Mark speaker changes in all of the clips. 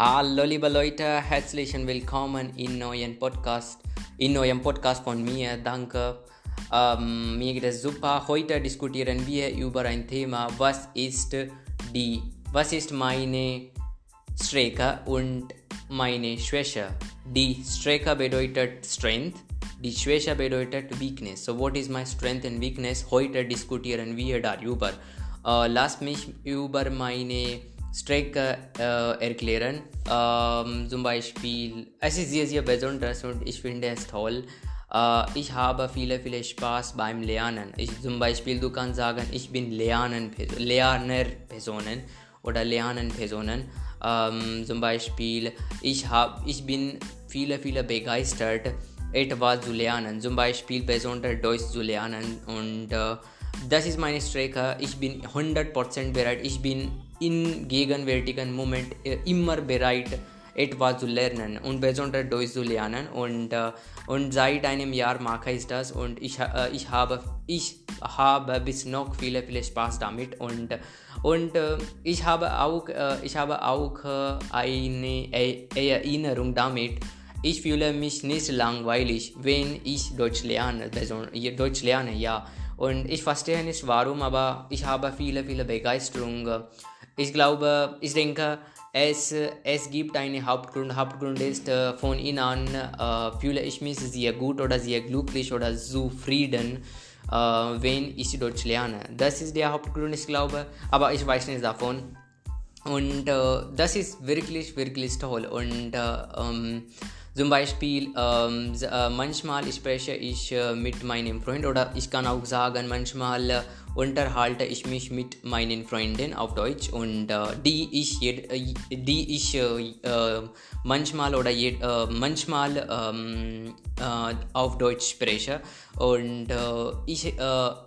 Speaker 1: Hallo liebe Leute, herzlich willkommen in neuen Podcast, in neuem Podcast von mir. Danke. Ähm, mir geht es super. Heute diskutieren wir über ein Thema, was ist die, was ist meine Strecke und meine Schwäche. Die Strecke bedeutet Strength, die Schwäche bedeutet Weakness. So what is my strength and weakness? Heute diskutieren wir darüber. Äh, lass mich über meine Strecke äh, erklären. Ähm, zum Beispiel, es ist sehr, sehr besonders und ich finde es toll. Äh, ich habe viele, viele Spaß beim Lernen. Ich, zum Beispiel, du kannst sagen, ich bin Lernen, Lernerpersonen oder Lernenpersonen. Ähm, zum Beispiel, ich, hab, ich bin viele, viele begeistert, etwas zu lernen. Zum Beispiel besonders Deutsch zu lernen und äh, das ist meine Strecke. Ich bin 100% bereit. Ich bin im gegenwärtigen Moment äh, immer bereit, etwas zu lernen und besonders Deutsch zu lernen. Und, äh, und seit einem Jahr mache ich das und ich, äh, ich, habe, ich habe bis noch viele, viele Spaß damit. Und, und ich habe auch, ich habe auch eine Erinnerung damit. Ich fühle mich nicht langweilig, wenn ich Deutsch lerne, Deutsch lerne, ja. Und ich verstehe nicht warum, aber ich habe viele, viele Begeisterung. Ich glaube, ich denke, es, es gibt einen Hauptgrund. Hauptgrund ist, äh, von innen an äh, fühle ich mich sehr gut oder sehr glücklich oder zufrieden, äh, wenn ich Deutsch lerne. Das ist der Hauptgrund, ich glaube, aber ich weiß nicht davon. Und äh, das ist wirklich, wirklich toll. Und äh, ähm, zum Beispiel, ähm, äh, manchmal spreche ich äh, mit meinem Freund oder ich kann auch sagen, manchmal äh, unterhalte ich mich mit meinen Freunden auf Deutsch und die ich, die ich manchmal oder manchmal ähm, auf Deutsch spreche. Und ich,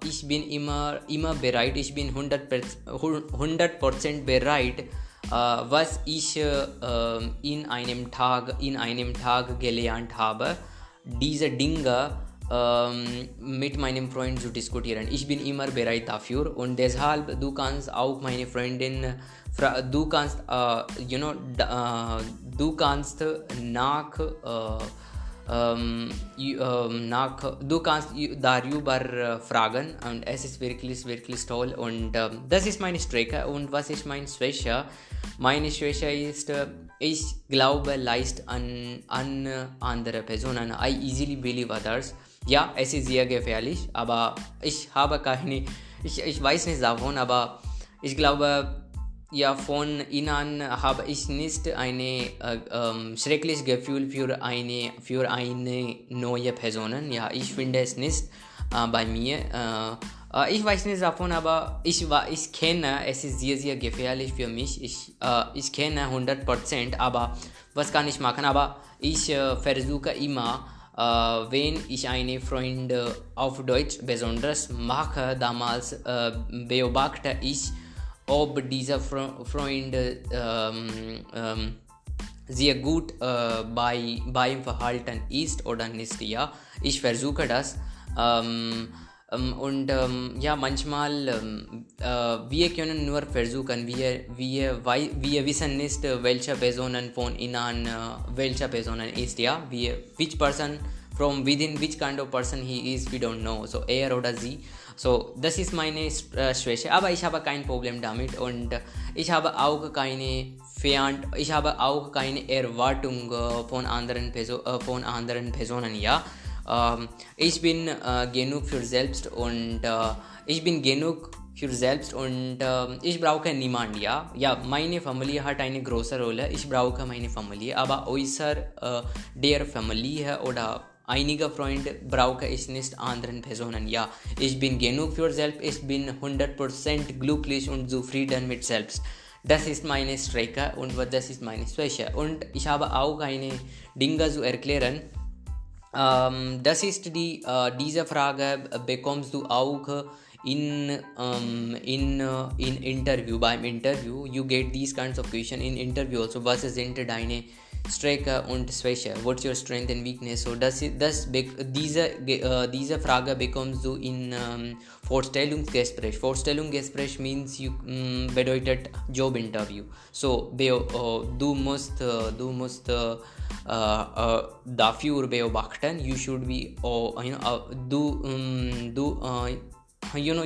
Speaker 1: ich bin immer, immer bereit, ich bin 100%, 100 bereit, was ich uh, in einem Tag in einem Tag gelernt habe, diese Dinge uh, mit meinem Freund zu diskutieren. Ich bin immer bereit dafür und deshalb du kannst auch meine Freundin du kannst you know du kannst nach ähm, ähm, nach, du kannst darüber fragen und es ist wirklich, wirklich toll und äh, das ist meine Strecke und was ist meine Schwäche? Meine Schwäche ist, äh, ich glaube leicht an, an andere Personen. I easily believe others. Ja, es ist sehr gefährlich, aber ich habe keine, ich, ich weiß nicht davon, aber ich glaube, ja, von innen habe ich nicht ein äh, ähm, schreckliches Gefühl für eine, für eine neue Person. Ja, ich finde es nicht äh, bei mir. Äh, äh, ich weiß nicht davon, aber ich, ich kenne, es ist sehr, sehr gefährlich für mich. Ich, äh, ich kenne 100%, aber was kann ich machen? Aber ich äh, versuche immer, wenn ich eine Freunde auf Deutsch besonders mache, damals beobachte ich, ob dieser Freund ähm, ähm, sehr gut äh, bei, beim Verhalten ist oder nicht. Ja, ich versuche das. Ähm, ähm und ähm, ja, manchmal ähm, äh, wir können nur versuchen, wir, wir, wir wissen nicht, welche Personen von innen, äh, welche Personen ist, ja, wir, which person from with in which kind of person he is we don't know so air ओडा जी so this is my ने स्वेश अब ईशाब काइंड प्रॉब्लम डाम इट एंड ईशाब आउ काइने फेट ईशाब आउ काइने एयर वाटुंग फ़ोन आंदर एंड फ़ोन आंदर एंड भेजो नन या इज़ बिन गेनुक फ्यूर जेल्प ओंट इज़ बिन गेनुक फ्यूर जेल्प ओंट इश ब्राउ के निमांड या या, माइने फैमिली हर टाइने ग्रोसर रोल है। इश ब्राउ का माइने फैमिली अब ओइसर डेयर फैमिली है ओडा Einige Freunde brauche ich nicht anderen Personen. Ja, ich bin genug für selbst, ich bin 100% glücklich und zufrieden mit selbst. Das ist meine Strecke und das ist meine Schwäche. Und ich habe auch eine Dinge zu erklären. Ähm, das ist die, äh, diese Frage bekommst du auch in um, in uh, in interview beim Interview you get these kinds of question in Interview also was sind deine Stärke und Schwäche. What's your strength and weakness? So das, das diese, uh, diese Frage bekommst du in um, Vorstellungsgespräch. Vorstellungsgespräch means you um, bedeutet Jobinterview. So be, uh, du musst uh, du musst uh, uh, dafür beobachten. You should be uh, you know, du um, du you know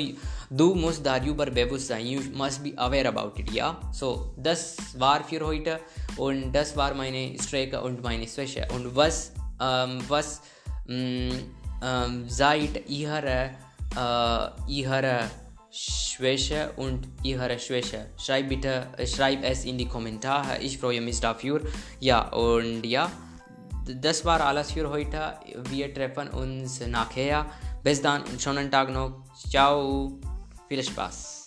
Speaker 1: दू मोस्ट दर यू पर बेबूसाई you must be aware about it या सो दस वार फ्यूर होइट एंड दस वार माइने स्ट्रेक एंड माइने स्वेश एंड वस वस जाइट, इहर uh, इहर श्वेश एंड इहर श्वेश श्राइब बिट श्राइब एस इन दी कॉमेंटा इज़ फ्रो यू मिस्ड ऑफ़ यूर या एंड या दस बार आलस फ्यूर होइट वी ए ट्रेपन उन्स नाखे या bis dann und schönen Tag noch Ciao. Viel Spaß.